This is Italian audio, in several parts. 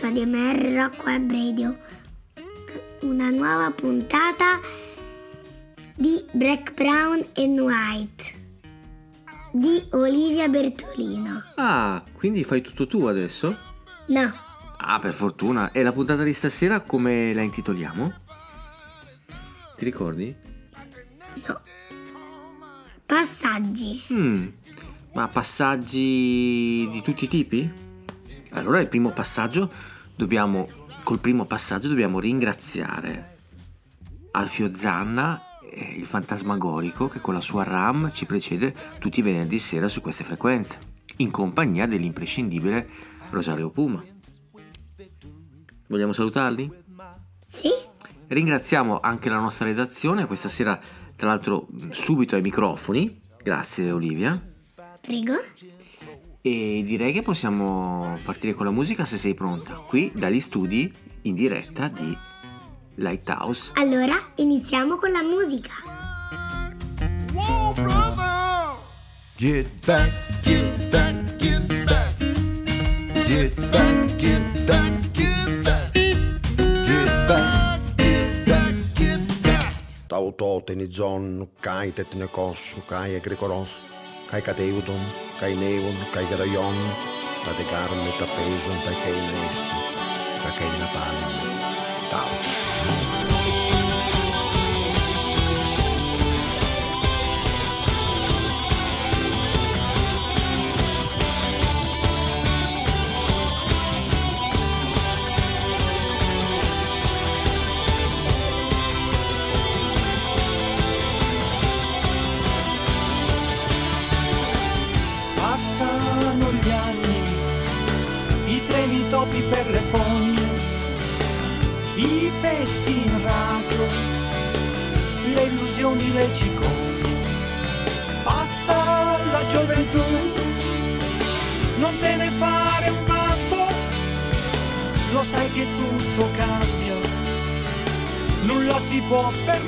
Su ADMR Rock Web Radio. Una nuova puntata di Black, Brown and White di Olivia Bertolino. Ah, quindi fai tutto tu adesso? No, Ah, per fortuna. E la puntata di stasera come la intitoliamo? Ti ricordi? no. Passaggi. Hmm, ma passaggi di tutti i tipi? Allora il primo passaggio dobbiamo, col primo passaggio dobbiamo ringraziare Alfio Zanna, il fantasmagorico che con la sua RAM ci precede tutti i venerdì sera su queste frequenze, in compagnia dell'imprescindibile Rosario Puma. Vogliamo salutarli? Sì? Ringraziamo anche la nostra redazione, questa sera tra l'altro subito ai microfoni, grazie Olivia. Prego. E direi che possiamo partire con la musica se sei pronta, qui dagli studi in diretta di Lighthouse. Allora iniziamo con la musica. Whoa, brother! Get back, get back, get back. Get back, get back, get back. Get back, get back, get back. Tauto tenizon, kai tetnekos, kai egrekoros, kai kateudon, kai neon, kai graion, ta degarme ta peson, ta keina esti, ta keina palme. Si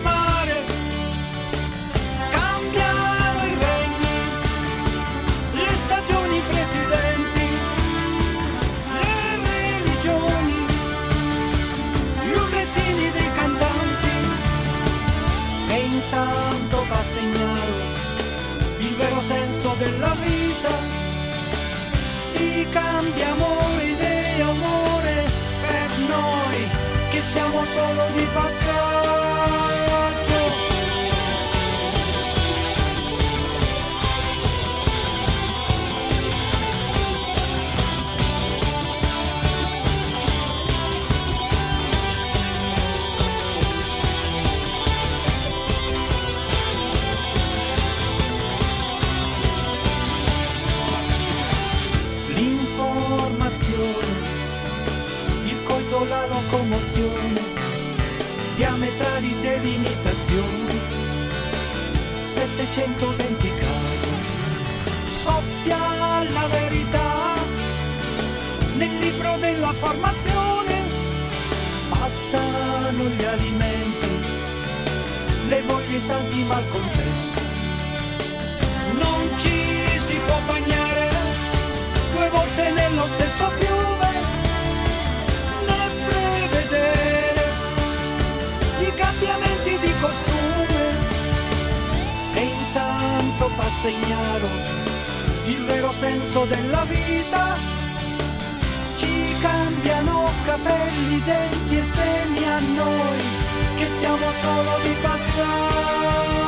nello stesso fiume, né prevedere i cambiamenti di costume. E intanto passa ignaro il vero senso della vita. Ci cambiano capelli, denti e seni a noi, che siamo solo di passaggio.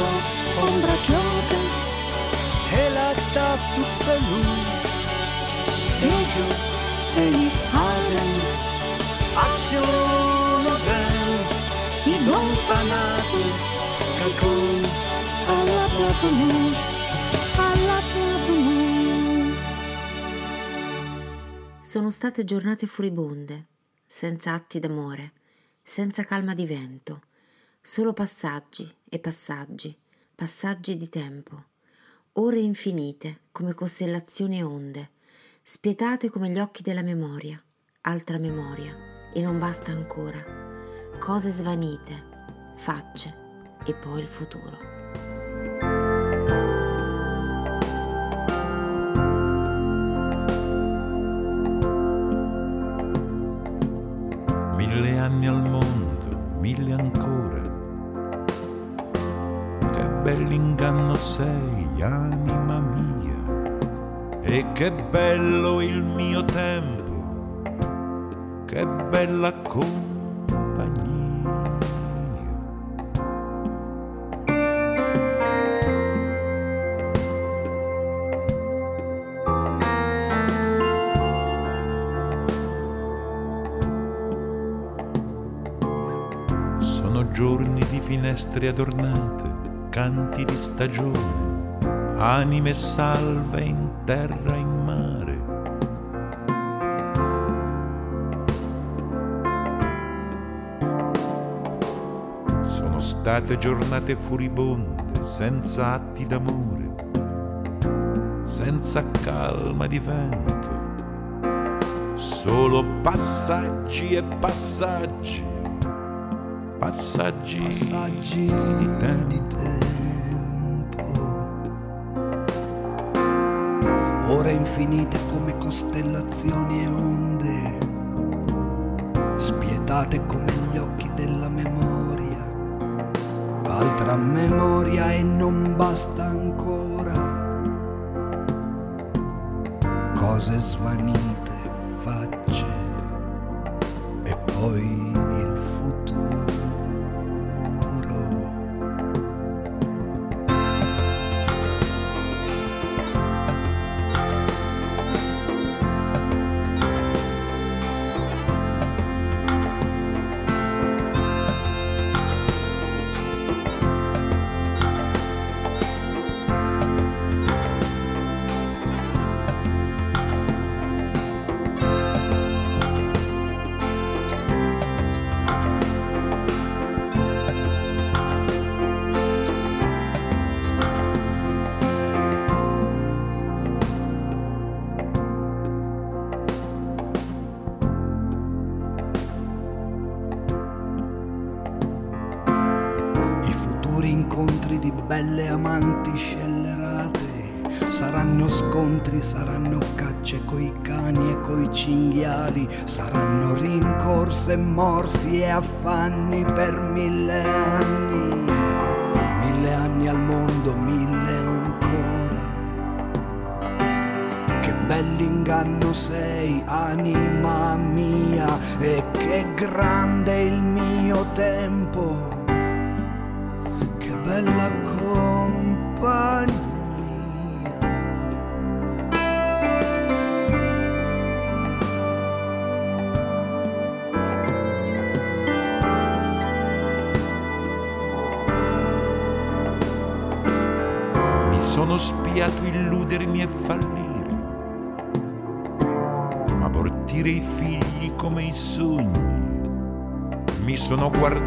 Klundrotos, Ombrakiotes, Helataf Upsalu, Tejas, Eis Haden, Aktionoten, Idon Panatu, Kakun, Alla Platomus, Alla Platomus. Sono state giornate furibonde, senza atti d'amore, senza calma di vento, solo passaggi e passaggi, passaggi di tempo, ore infinite come costellazioni e onde, spietate come gli occhi della memoria, altra memoria, e non basta ancora, cose svanite, facce e poi il futuro. Mille anni al mondo, mille ancora. Bell'inganno sei, anima mia. E che bello il mio tempo, che bella compagnia. Sono giorni di finestre adornate, canti di stagione, anime salve in terra e in mare. Sono state giornate furibonde, senza atti d'amore, senza calma di vento, solo passaggi e passaggi passaggi, passaggi di tempo. di tempo. Ore infinite come costellazioni e onde, spietate come gli occhi della memoria. Altra memoria e non basta ancora. Cose svanite, facce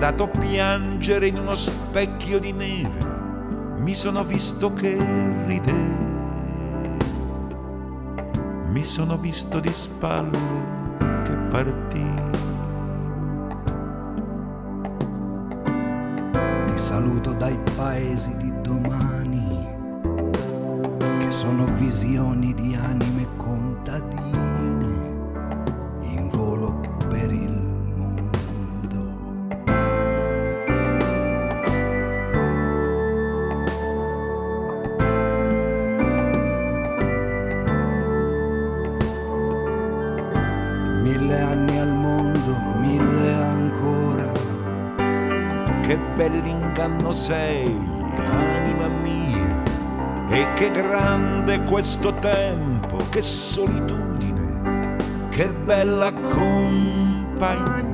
guardato piangere in uno specchio di neve, mi sono visto che ridevo, mi sono visto di spalle che partivo. Ti saluto dai paesi di domani, bell'inganno sei, anima mia, e che grande questo tempo, che solitudine, che bella compagnia.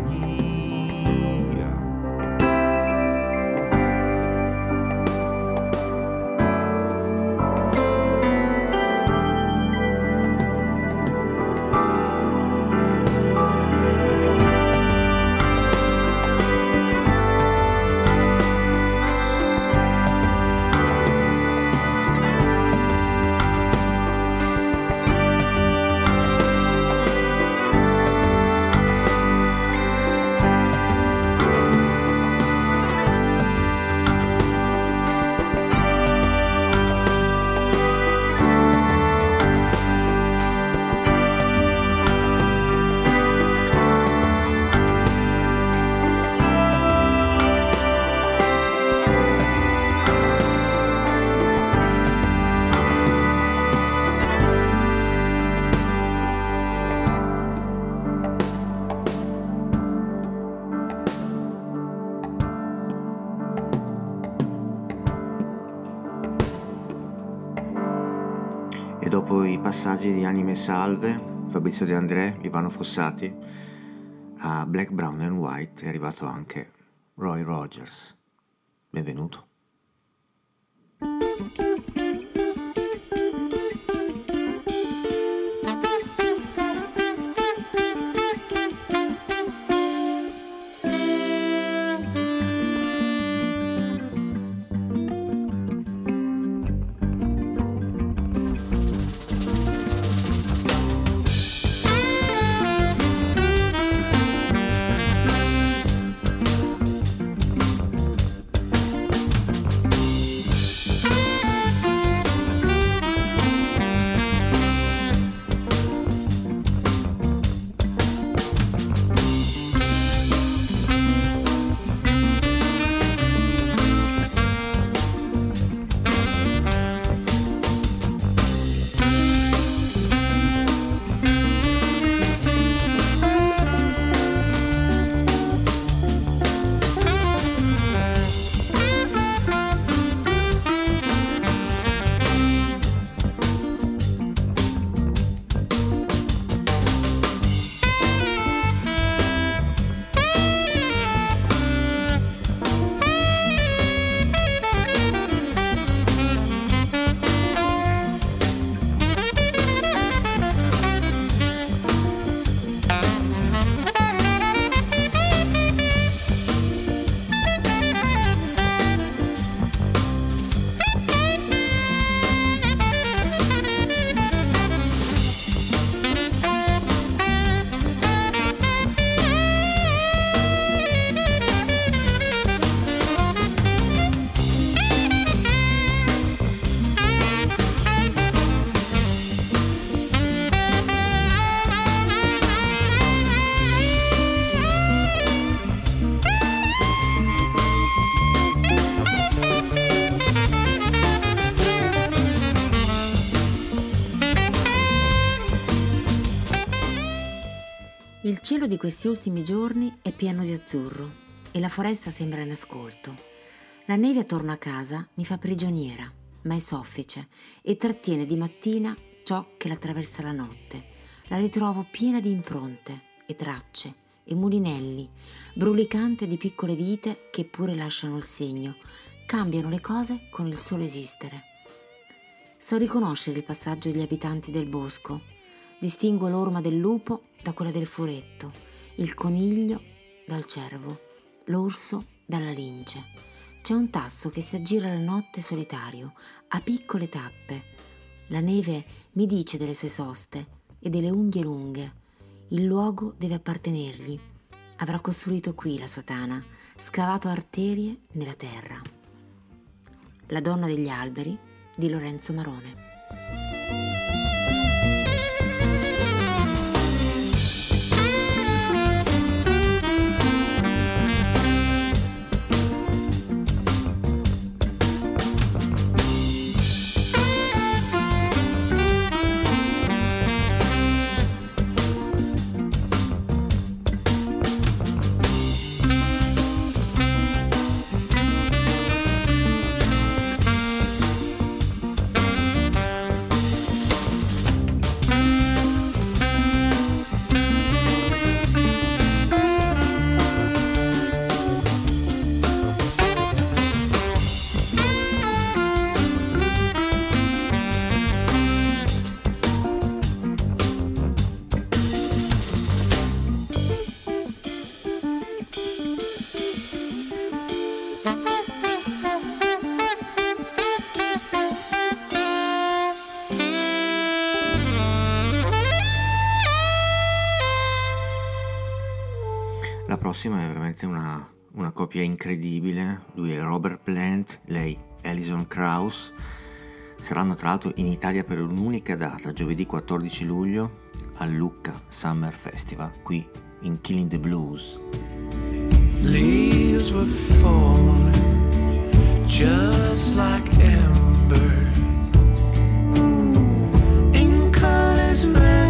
Salve, Fabrizio De André, Ivano Fossati, a Black, Brown and White è arrivato anche Roy Rogers. Benvenuto. Di questi ultimi giorni è pieno di azzurro e la foresta sembra in ascolto. La neve attorno a casa mi fa prigioniera, ma è soffice e trattiene di mattina ciò che l'attraversa la notte. La ritrovo piena di impronte e tracce e mulinelli, brulicante di piccole vite che pure lasciano il segno, cambiano le cose con il solo esistere. So riconoscere il passaggio degli abitanti del bosco. Distingo l'orma del lupo da quella del furetto, il coniglio dal cervo, l'orso dalla lince. C'è un tasso che si aggira la notte solitario, a piccole tappe. La neve mi dice delle sue soste e delle unghie lunghe. Il luogo deve appartenergli. Avrà costruito qui la sua tana, scavato arterie nella terra. La donna degli alberi di Lorenzo Marone. Veramente una, una coppia incredibile. Lui è Robert Plant, lei Alison Krauss. Saranno tra l'altro in Italia per un'unica data, giovedì 14 luglio, al Lucca Summer Festival, qui in Killing the Blues. Leaves were falling just like embers in colors red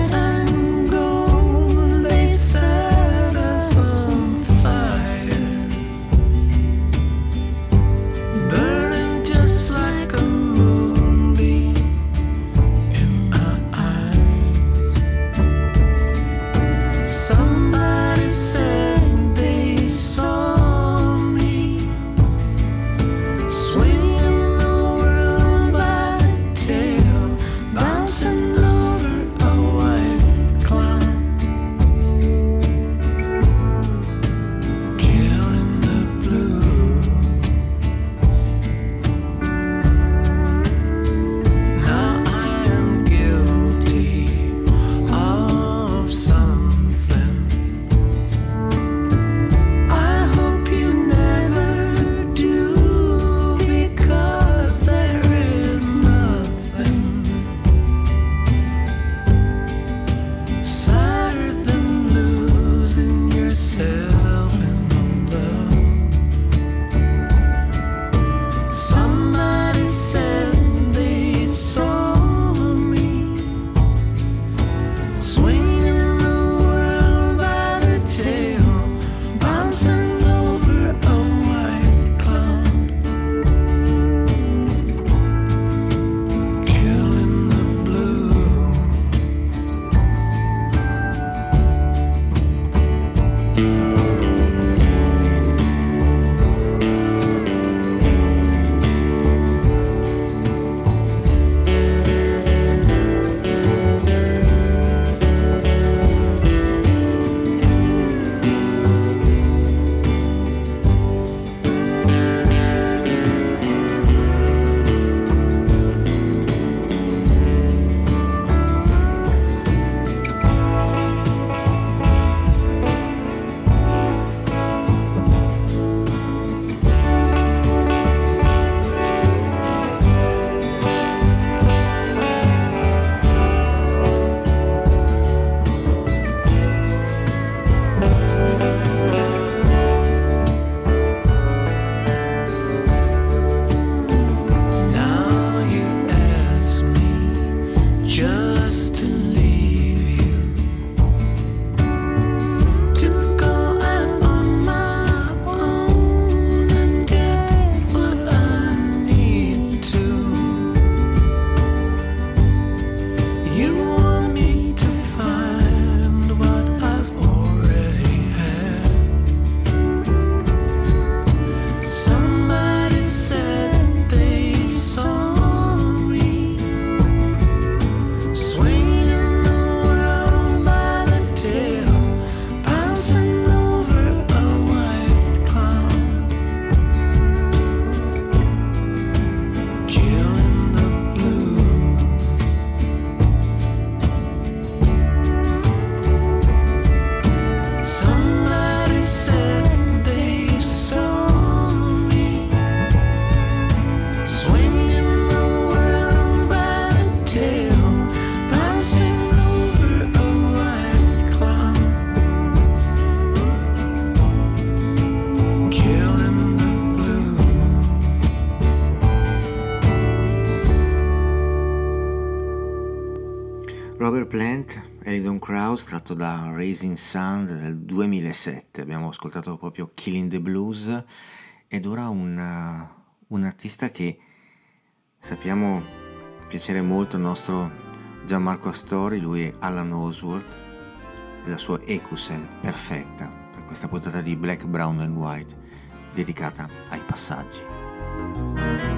Plant, Elidon Krause, tratto da Raising Sun del 2007. Abbiamo ascoltato proprio Killing the Blues ed ora un, uh, un artista che sappiamo piacere molto al nostro Gianmarco Astori, lui è Alan Oswald e la sua Ecus è perfetta per questa puntata di Black, Brown and White dedicata ai passaggi.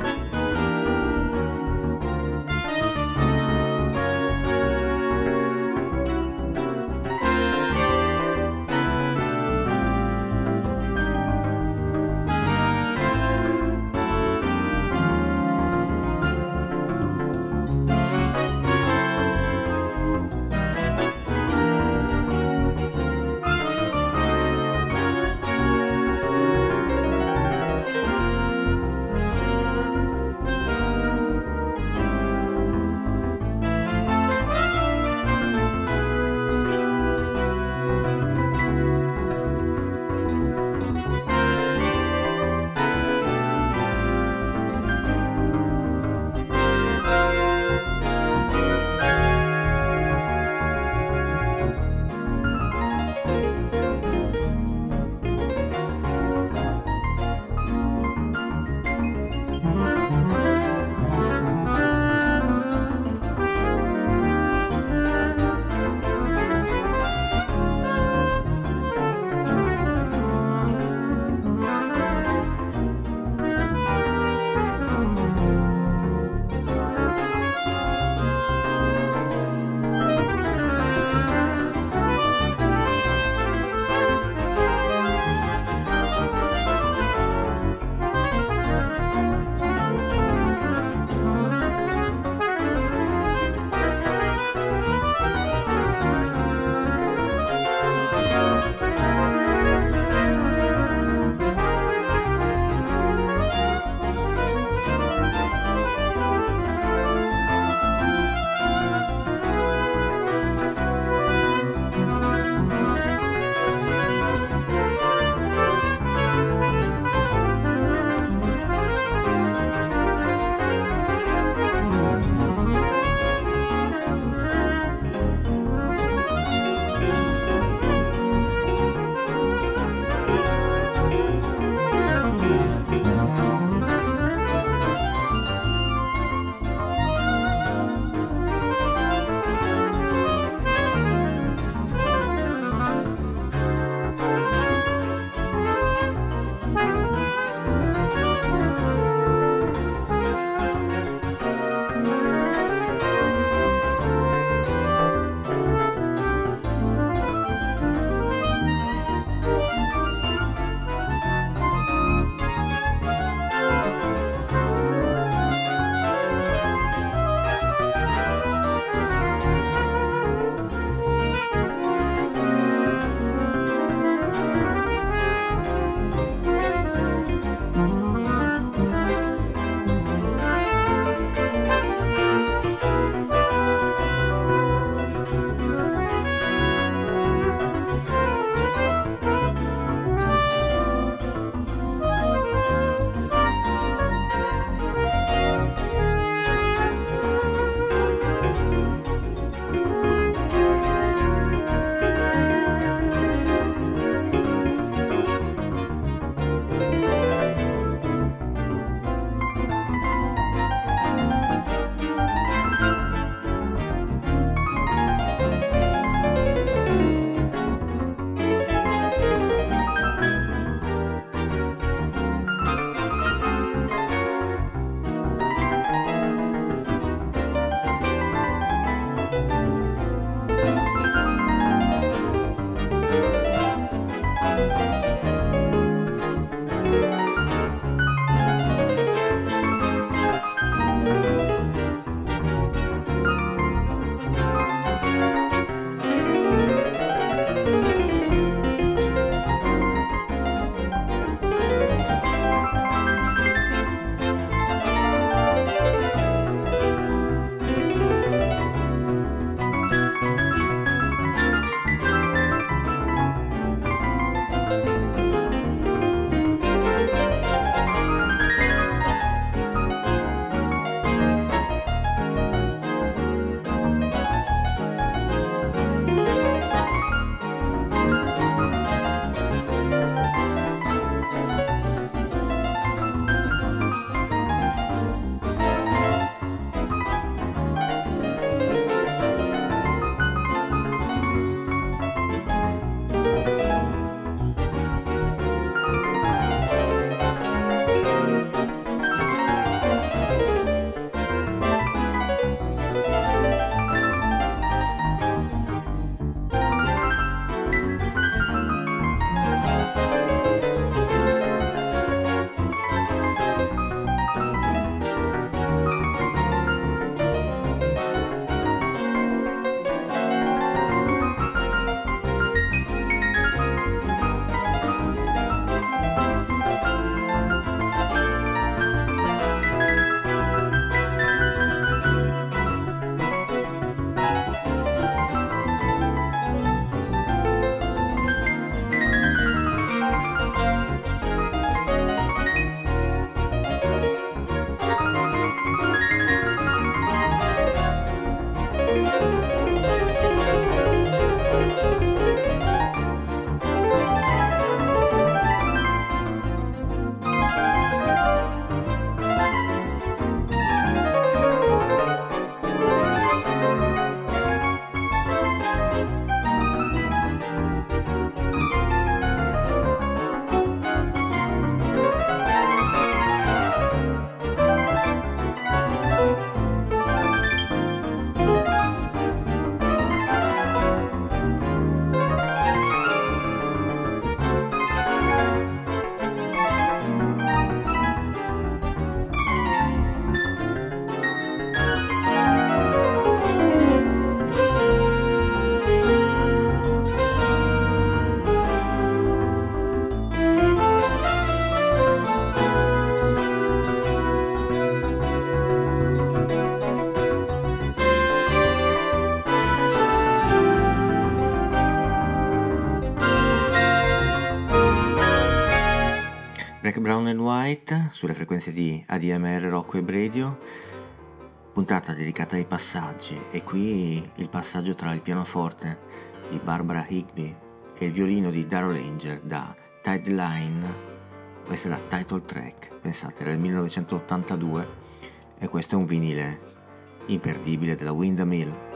Brown and White sulle frequenze di ADMR Rock Web Radio, puntata dedicata ai passaggi. E qui il passaggio tra il pianoforte di Barbara Higby e il violino di Darrell Angel da Tide Line, questa è la title track, pensate era il 1982 e questo è un vinile imperdibile della Windmill.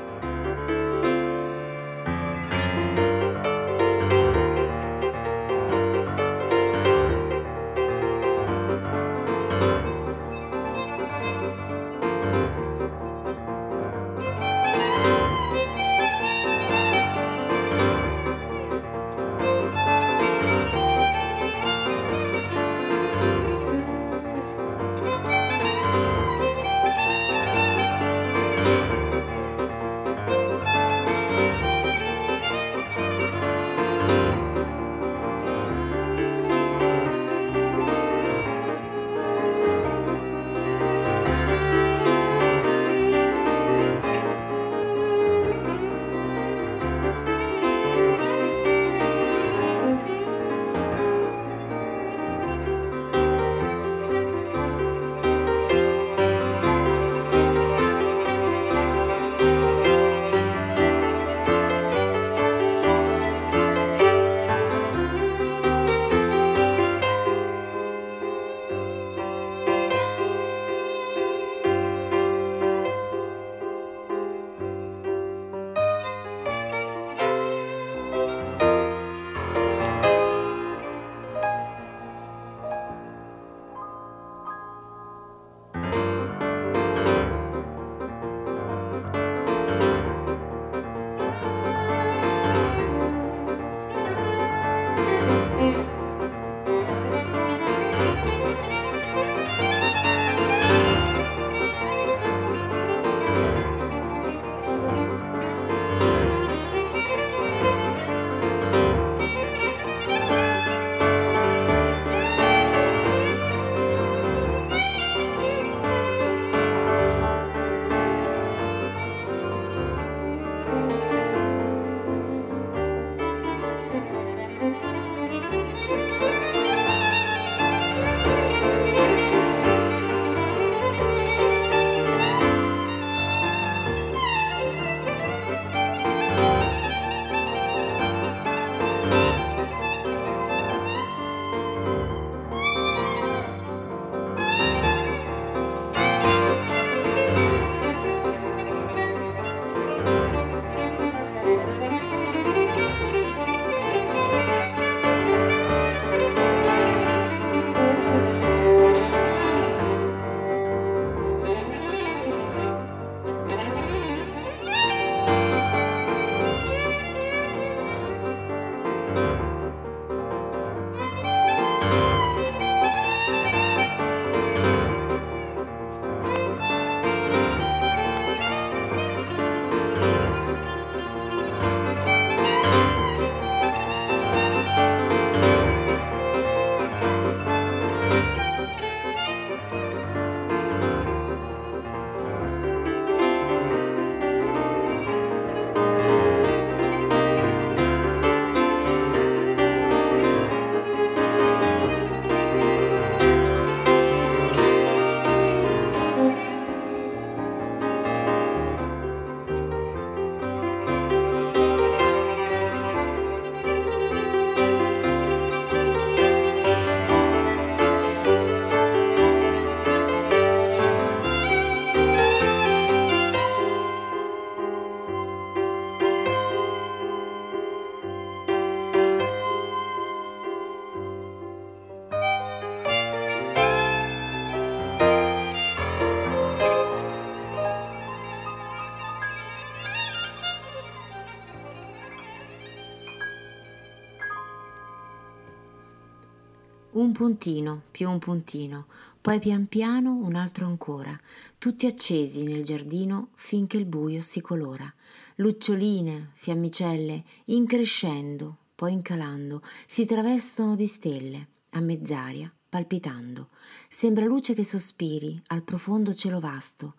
Puntino, più un puntino, poi pian piano un altro ancora, tutti accesi nel giardino finché il buio si colora. Luccioline, fiammicelle, increscendo, poi incalando, si travestono di stelle, a mezz'aria, palpitando. Sembra luce che sospiri al profondo cielo vasto,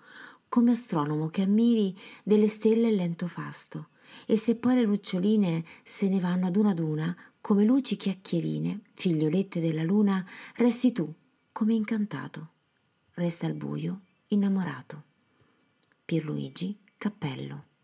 come astronomo che ammiri delle stelle il lento fasto e se poi le luccioline se ne vanno ad una ad una, come luci chiacchierine, figliolette della luna, resti tu, come incantato. Resta al buio, innamorato. Pierluigi Cappello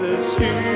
this year.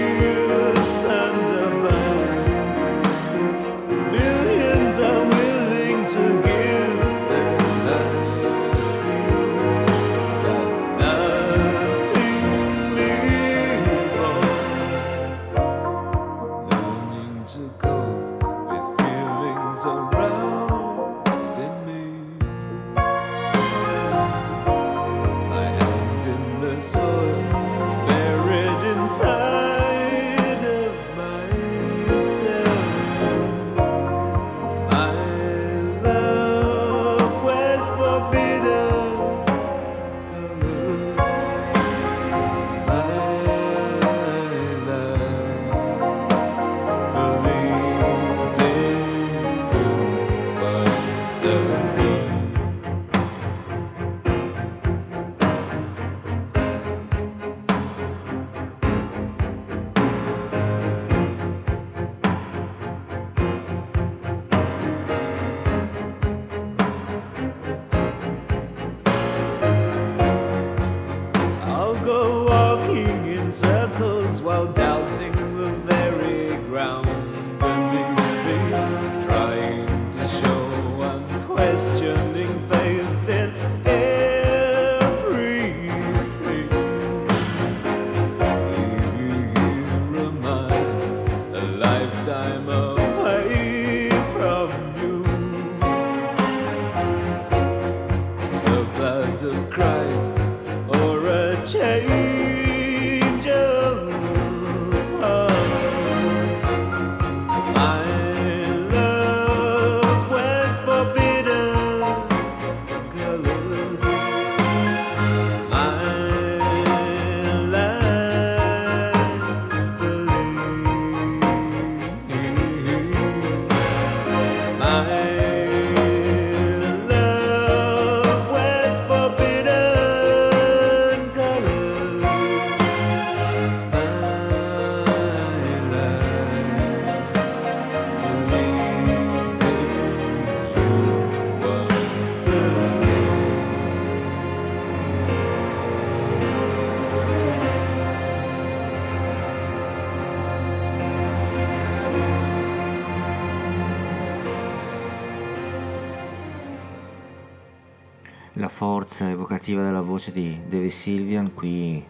Forza evocativa della voce di David Sylvian qui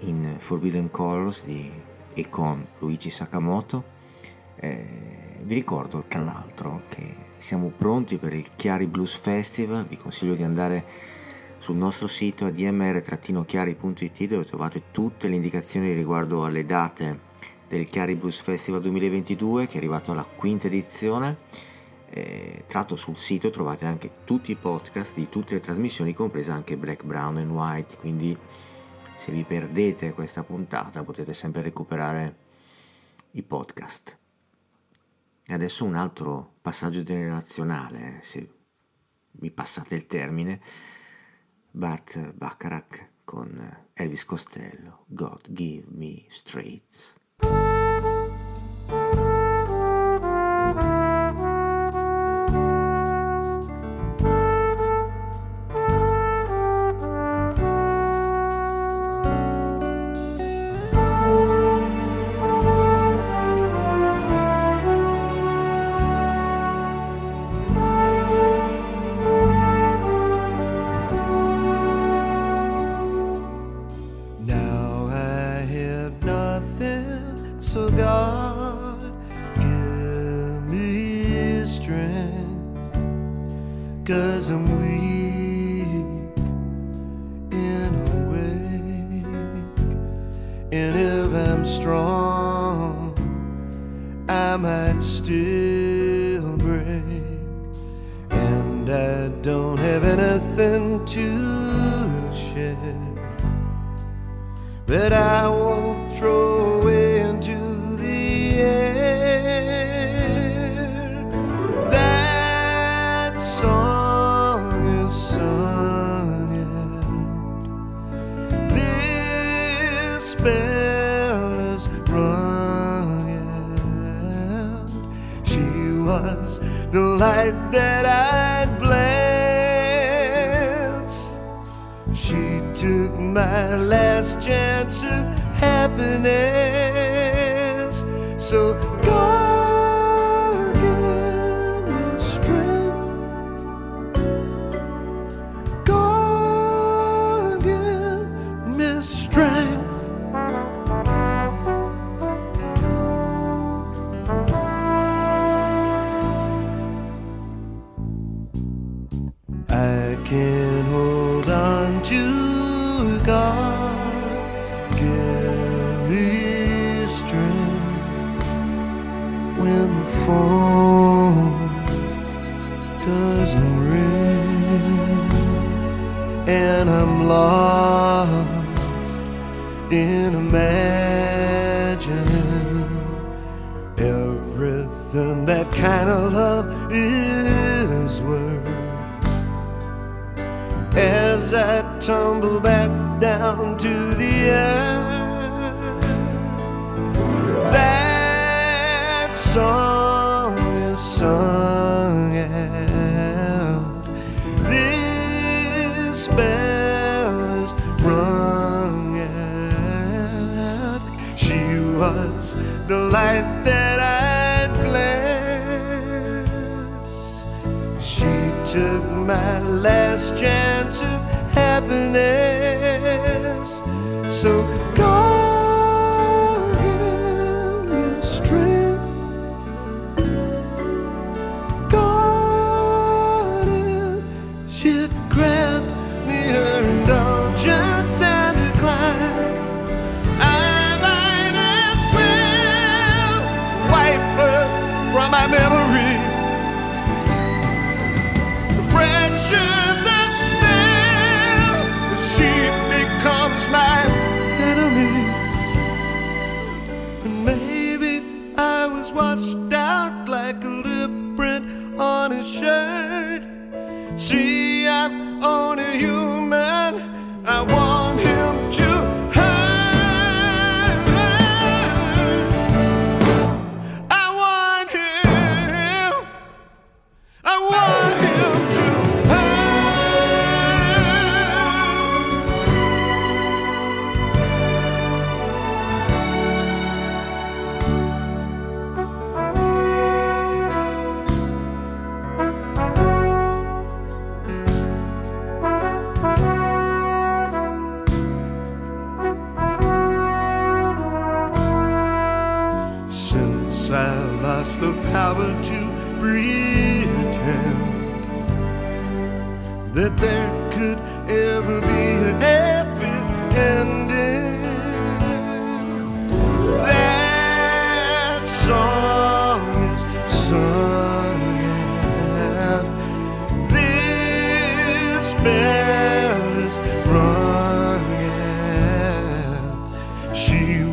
in Forbidden Colors di, e con Luigi Sakamoto. Eh, vi ricordo tra l'altro che siamo pronti per il Chiari Blues Festival, vi consiglio di andare sul nostro sito admr-chiari.it dove trovate tutte le indicazioni riguardo alle date del Chiari Blues Festival 2022 che è arrivato alla quinta edizione eh, tra l'altro sul sito trovate anche tutti i podcast di tutte le trasmissioni, compresa anche Black, Brown and White, quindi se vi perdete questa puntata potete sempre recuperare i podcast. E adesso un altro passaggio generazionale, se mi passate il termine, Bart Bacharach con Elvis Costello, God Give Me Straits.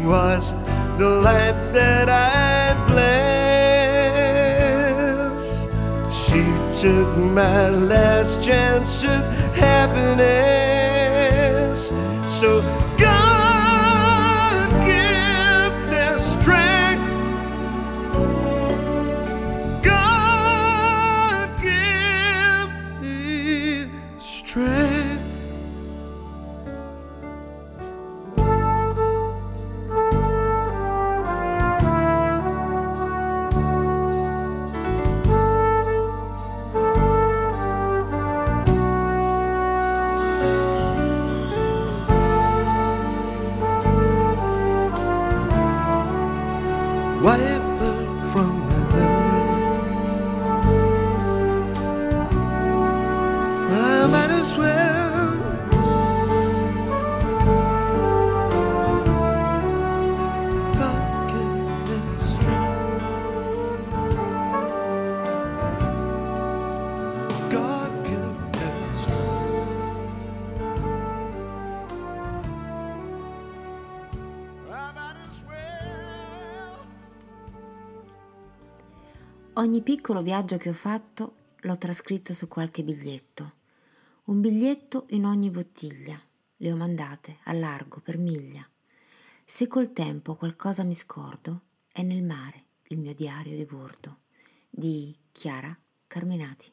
Was the light that I bless. She took my last chance of happiness. So Ogni piccolo viaggio che ho fatto l'ho trascritto su qualche biglietto. Un biglietto in ogni bottiglia. Le ho mandate a largo per miglia. Se col tempo qualcosa mi scordo, è nel mare il mio diario di bordo. Di Chiara Carminati.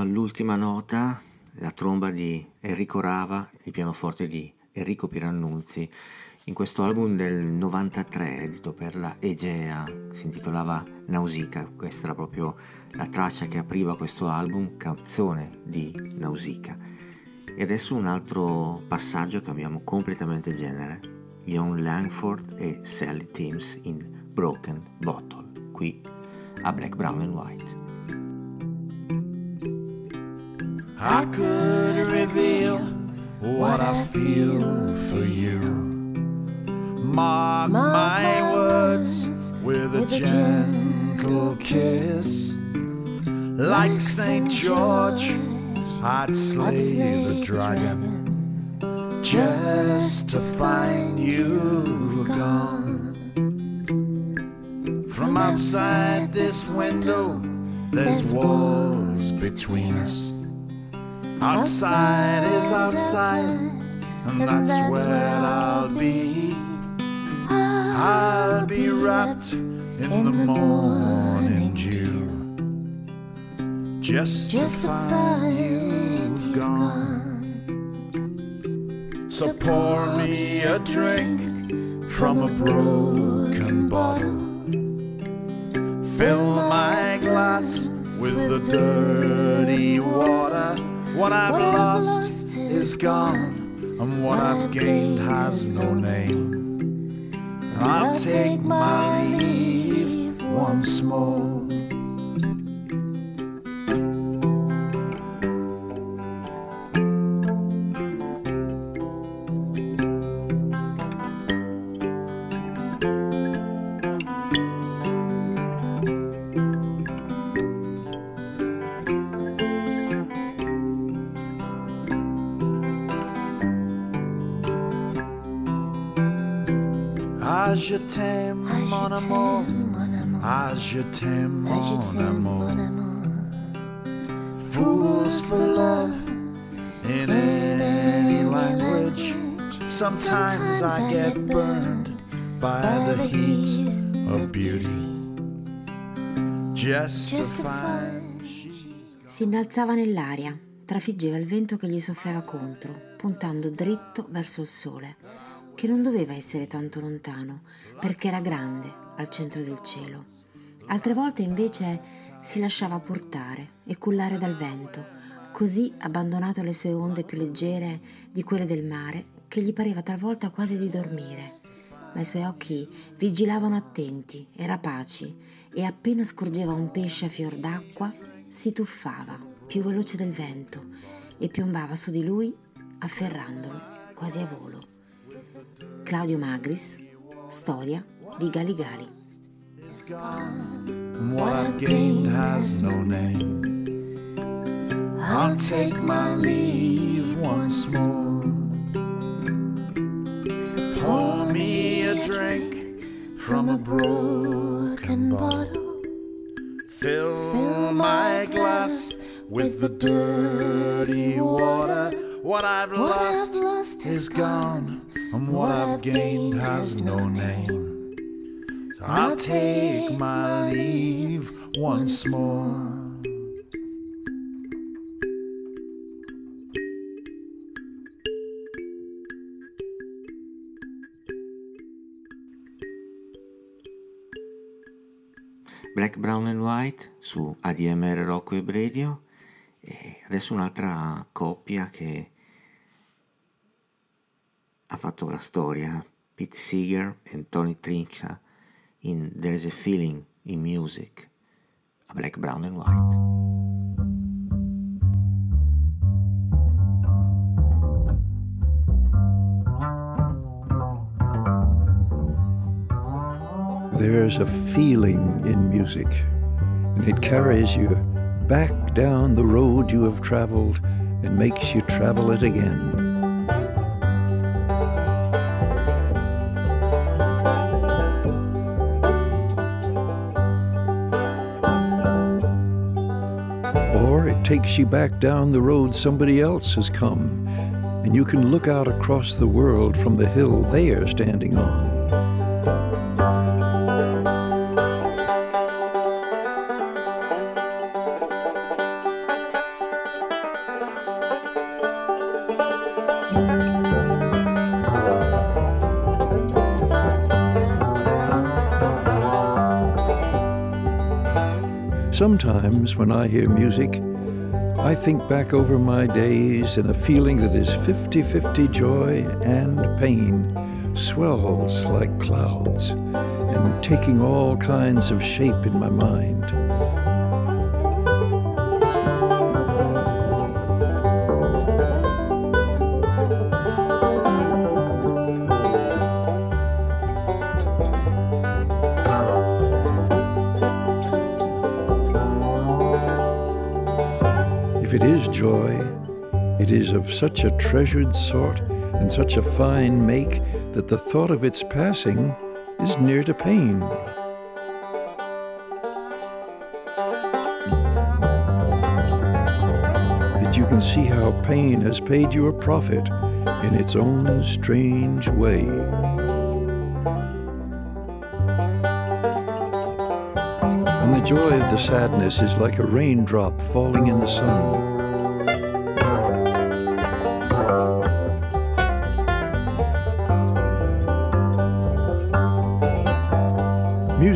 All'ultima nota, la tromba di Enrico Rava, il pianoforte di Enrico Pirannunzi, in questo album del 93 edito per la Egea, si intitolava Nausicaa, questa era proprio la traccia che apriva questo album, canzone di Nausicaa. E adesso un altro passaggio, cambiamo completamente genere, John Langford e Sally Timms in Broken Bottle, qui a Black, Brown and White. I could reveal what I feel for you. Mark my words with a gentle kiss. Like St. George, I'd slay the dragon just to find you gone. From outside this window, there's walls between us. Outside is outside, and that's where I'll be. I'll be wrapped in the morning dew, just to find you've gone. So pour me a drink from a broken bottle. Fill my glass with the dirty water. What I've lost is gone, and what I've gained has no name. And I'll take my leave once more. Je t'aime, mon amour. Fools for love in any language. Sometimes I get burned by the heat of beauty. Just to find Si innalzava nell'aria, trafiggeva il vento che gli soffiava contro, puntando dritto verso il sole, che non doveva essere tanto lontano, perché era grande al centro del cielo. Altre volte invece si lasciava portare e cullare dal vento, così abbandonato alle sue onde più leggere di quelle del mare, che gli pareva talvolta quasi di dormire. Ma i suoi occhi vigilavano attenti e rapaci, e appena scorgeva un pesce a fior d'acqua, si tuffava, più veloce del vento, e piombava su di lui, afferrandolo, quasi a volo. Claudio Magris, storia di Galigali. And what I've gained has no name. I'll take my leave once more. So pour me a drink from a broken bottle. Fill my glass with the dirty water. What I've lost is gone, and what I've gained has no name. I'll take my leave once more. Black, Brown and White su ADMR Rocco e Radio e adesso un'altra coppia che ha fatto la storia, Pete Seeger e Tony Trinca in There's a Feeling in Music a Black, Brown and White. There's a feeling in music, and it carries you back down the road you have traveled and makes you travel it again. takes you back down the road somebody else has come, and you can look out across the world from the hill they are standing on. Sometimes when I hear music, I think back over my days and a feeling that is 50 50 joy and pain swells like clouds and taking all kinds of shape in my mind. Of such a treasured sort and such a fine make that the thought of its passing is near to pain. That you can see how pain has paid you a profit in its own strange way. And the joy of the sadness is like a raindrop falling in the sun.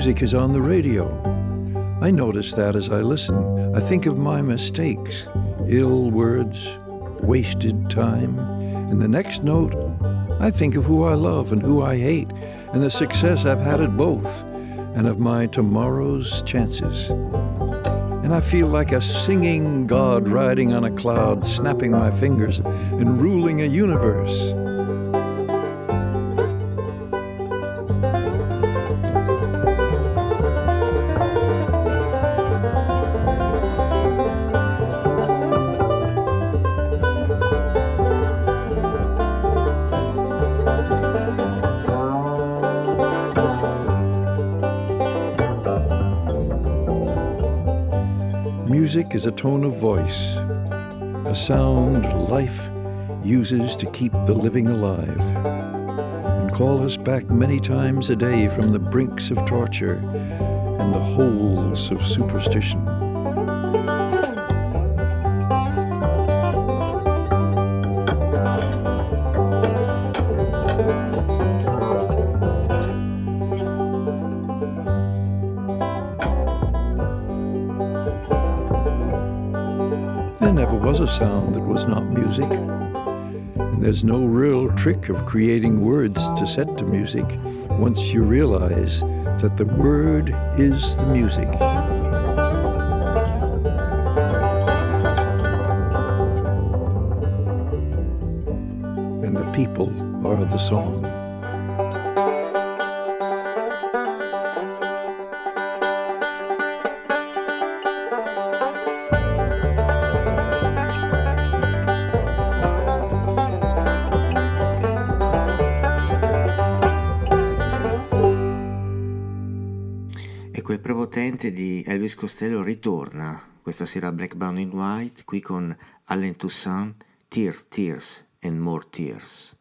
Music is on the radio. I notice that as I listen. I think of my mistakes, ill words, wasted time. In the next note, I think of who I love and who I hate, and the success I've had at both, and of my tomorrow's chances. And I feel like a singing God riding on a cloud, snapping my fingers and ruling a universe. Is a tone of voice, a sound life uses to keep the living alive, and call us back many times a day from the brinks of torture and the holes of superstition. Sound that was not music. And there's no real trick of creating words to set to music once you realize that the word is the music. And the people are the song. Prepotente di Elvis Costello ritorna questa sera a Black, Brown and White qui con Allen Toussaint, Tears, Tears and More Tears.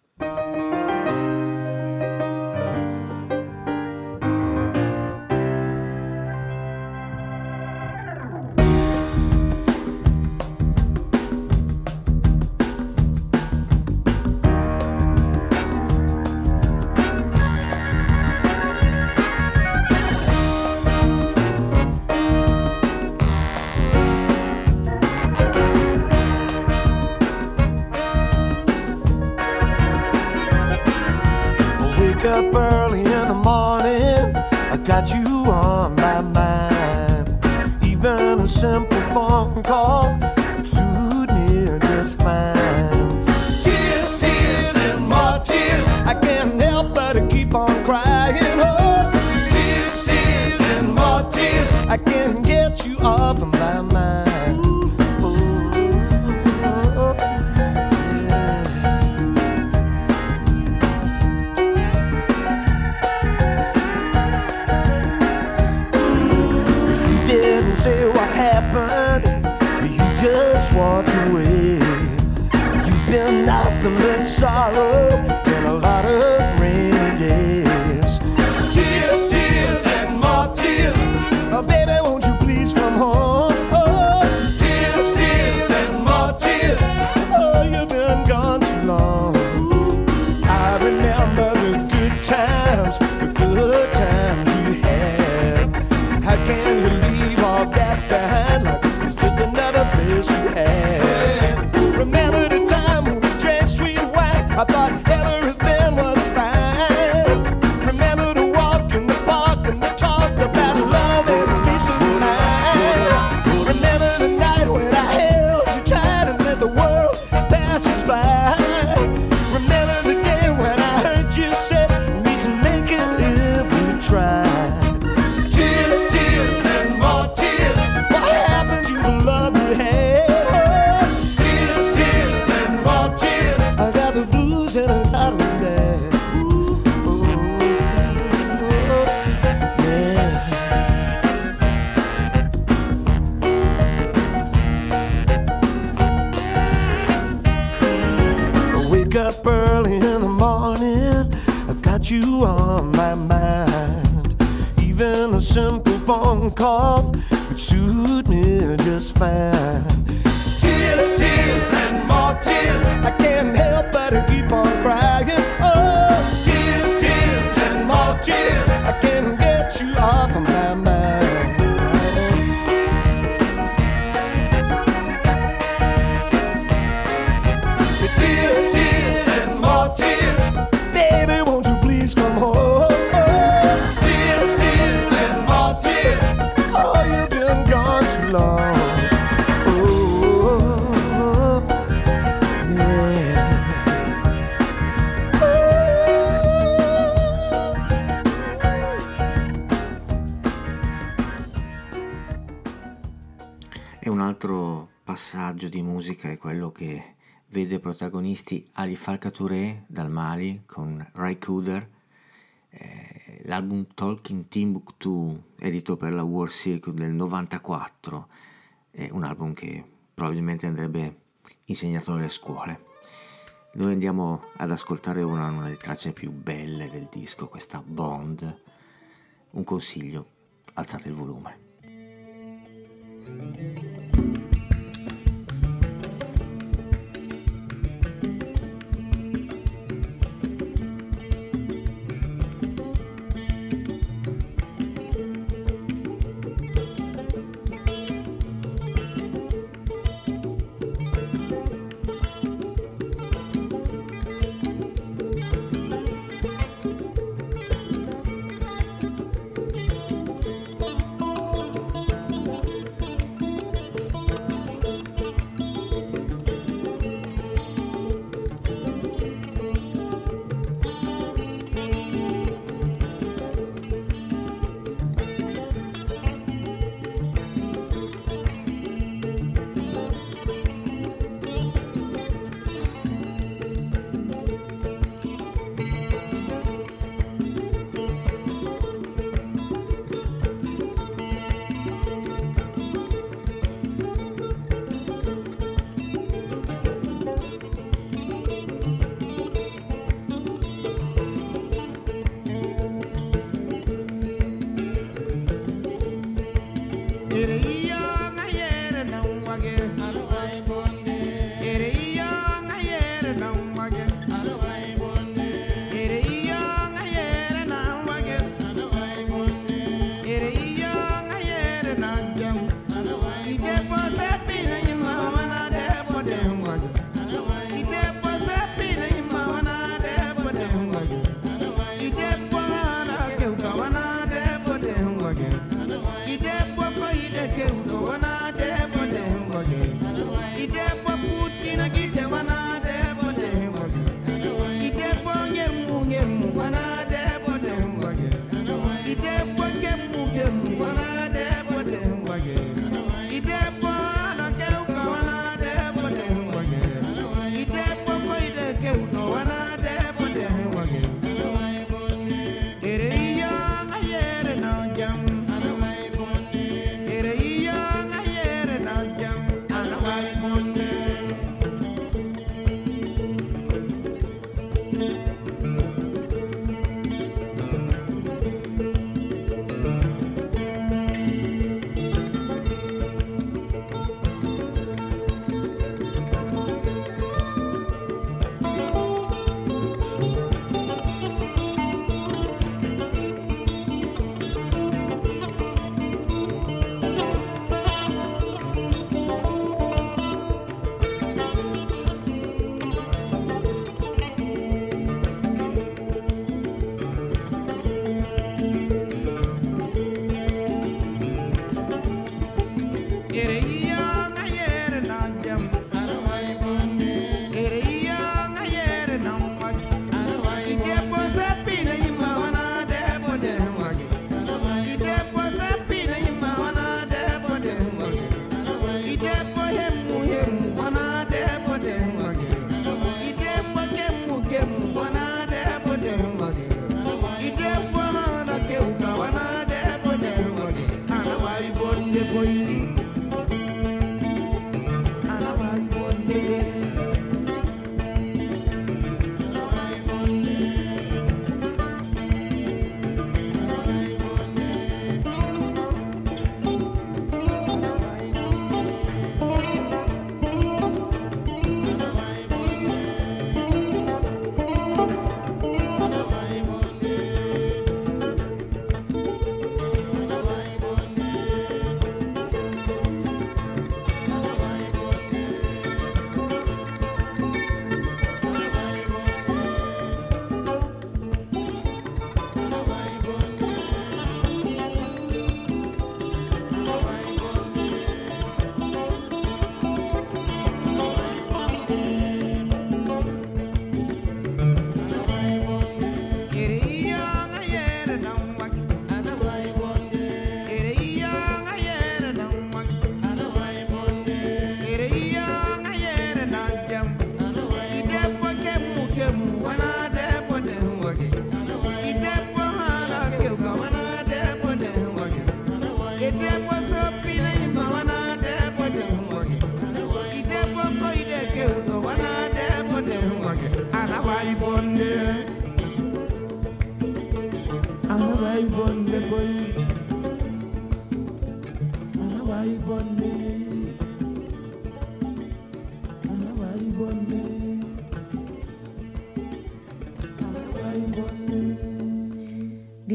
Protagonisti Ali Farka Touré dal Mali con Rai Kuder, eh, l'album Talking Timbuktu edito per la War Circuit del 94, è un album che probabilmente andrebbe insegnato nelle scuole. Noi andiamo ad ascoltare una, una delle tracce più belle del disco, questa Bond. Un consiglio, alzate il volume.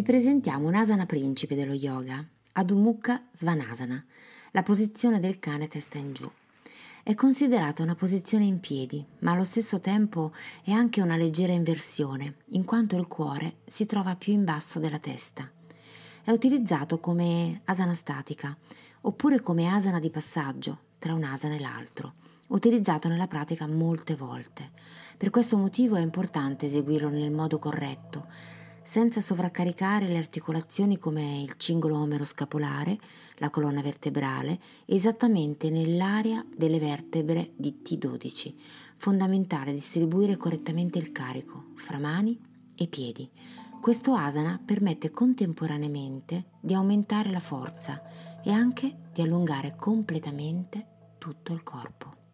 Presentiamo un'asana principe dello yoga, Adho Mukha Svanasana, la posizione del cane testa in giù. È considerata una posizione in piedi, ma allo stesso tempo è anche una leggera inversione, in quanto il cuore si trova più in basso della testa. È utilizzato come asana statica, oppure come asana di passaggio tra un asana e l'altro, utilizzato nella pratica molte volte. Per questo motivo è importante eseguirlo nel modo corretto, senza sovraccaricare le articolazioni come il cingolo omeroscapolare, la colonna vertebrale, esattamente nell'area delle vertebre di T12. Fondamentale distribuire correttamente il carico fra mani e piedi. Questo asana permette contemporaneamente di aumentare la forza e anche di allungare completamente tutto il corpo.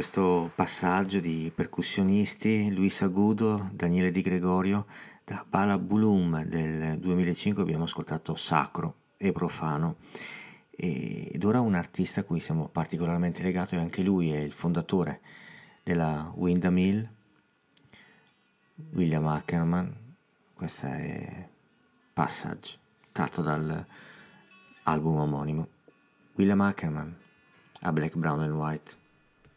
Questo passaggio di percussionisti, Luis Agudo, Daniele Di Gregorio, da Bala Bulum del 2005 abbiamo ascoltato Sacro e Profano ed ora un artista a cui siamo particolarmente legati, anche lui è il fondatore della Windham Hill, William Ackerman, questa è Passage, tratto dall'album omonimo. William Ackerman a Black, Brown and White.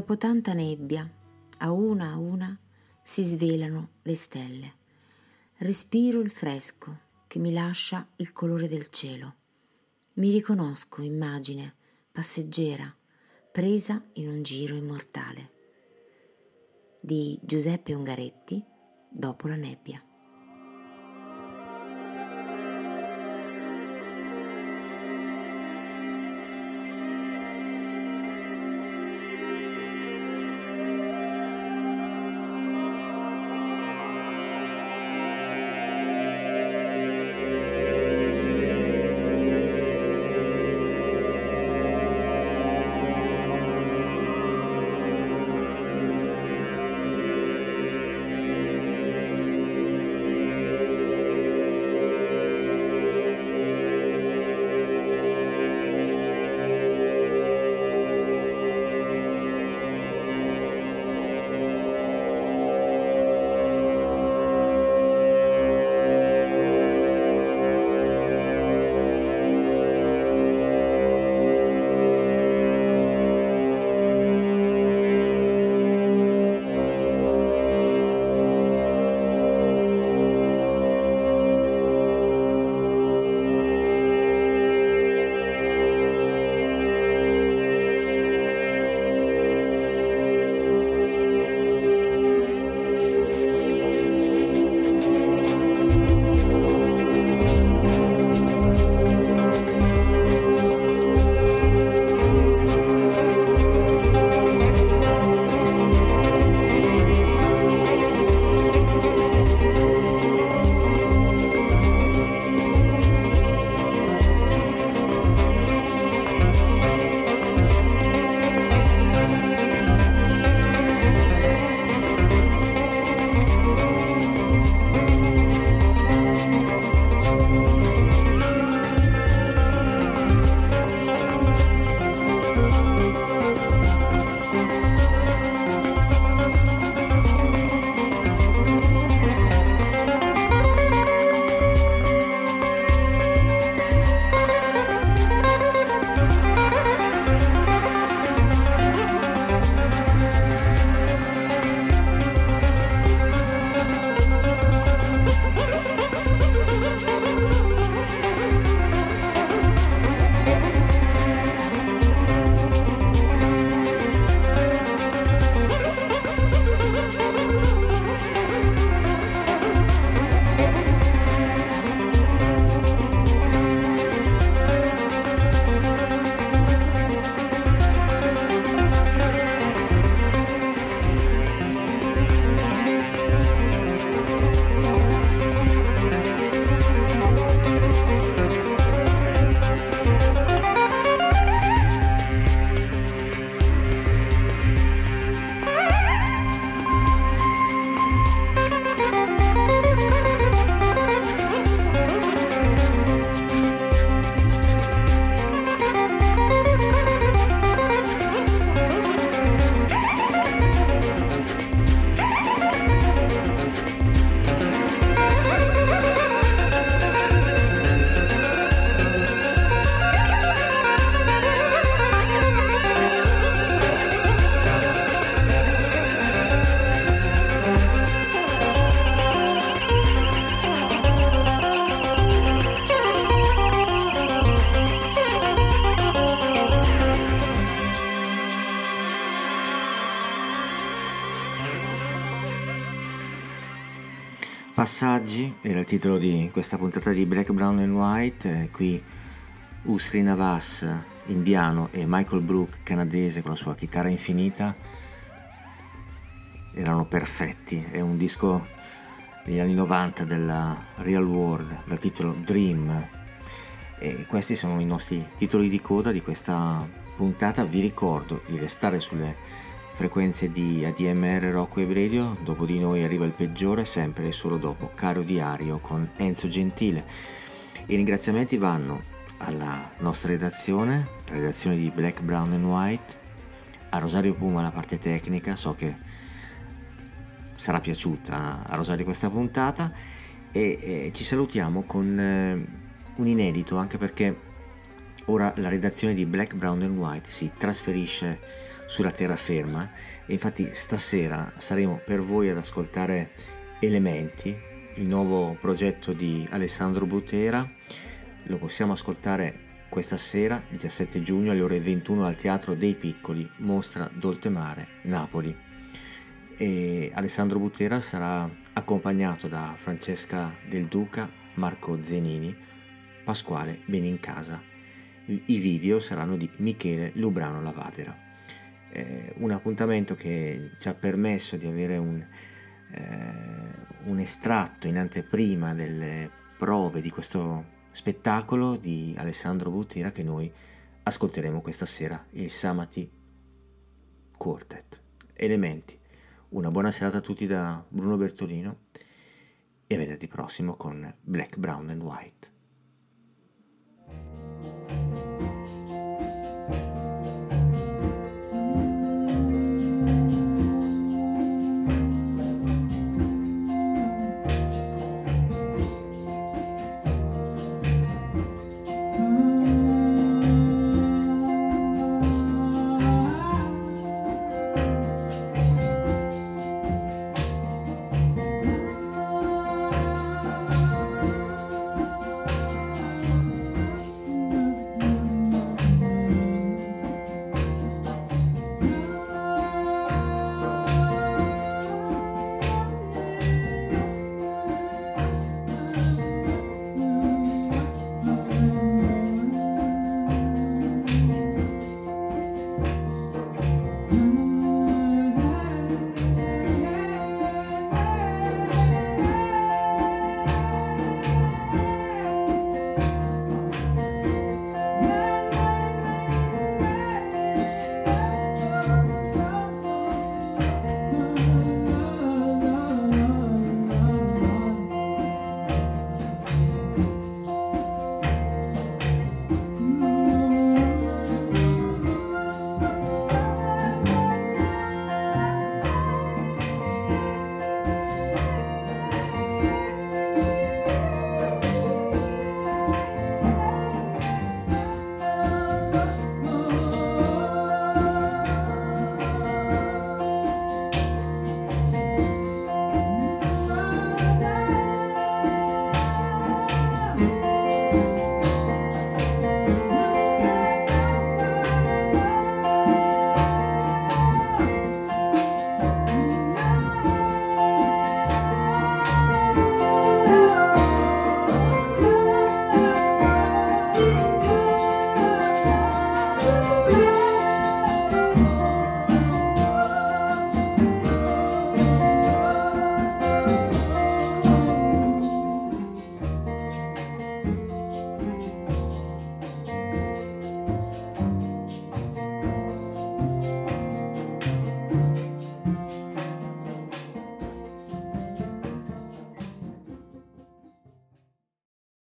Dopo tanta nebbia, a una a una si svelano le stelle. Respiro il fresco che mi lascia il colore del cielo. Mi riconosco, immagine, passeggera, presa in un giro immortale. Di Giuseppe Ungaretti, dopo la nebbia. Passaggi era il titolo di questa puntata di Black, Brown and White. Eh, qui Usri Navas, indiano, e Michael Brook, canadese, con la sua chitarra infinita, erano perfetti. È un disco degli anni 90 della Real World, dal titolo Dream. E questi sono i nostri titoli di coda di questa puntata. Vi ricordo di restare sulle frequenze di ADMR Rock Web Radio, dopo di noi arriva il peggiore, sempre e solo dopo Caro Diario con Enzo Gentile. I ringraziamenti vanno alla nostra redazione, la redazione di Black, Brown and White, a Rosario Puma la parte tecnica, so che sarà piaciuta a Rosario questa puntata e, e ci salutiamo con eh, un inedito anche perché ora la redazione di Black, Brown and White si trasferisce sulla terraferma e infatti stasera saremo per voi ad ascoltare Elementi, il nuovo progetto di Alessandro Butera, lo possiamo ascoltare questa sera, 17 giugno, alle ore 21 al Teatro dei Piccoli, mostra Doltemare, Napoli. E Alessandro Butera sarà accompagnato da Francesca Del Duca, Marco Zenini, Pasquale Benincasa. I video saranno di Michele Lubrano Lavadera. Eh, un appuntamento che ci ha permesso di avere un, eh, un estratto in anteprima delle prove di questo spettacolo di Alessandro Butera che noi ascolteremo questa sera, il Samati Quartet. Elementi. Una buona serata a tutti da Bruno Bertolino e a venerdì prossimo con Black, Brown and White.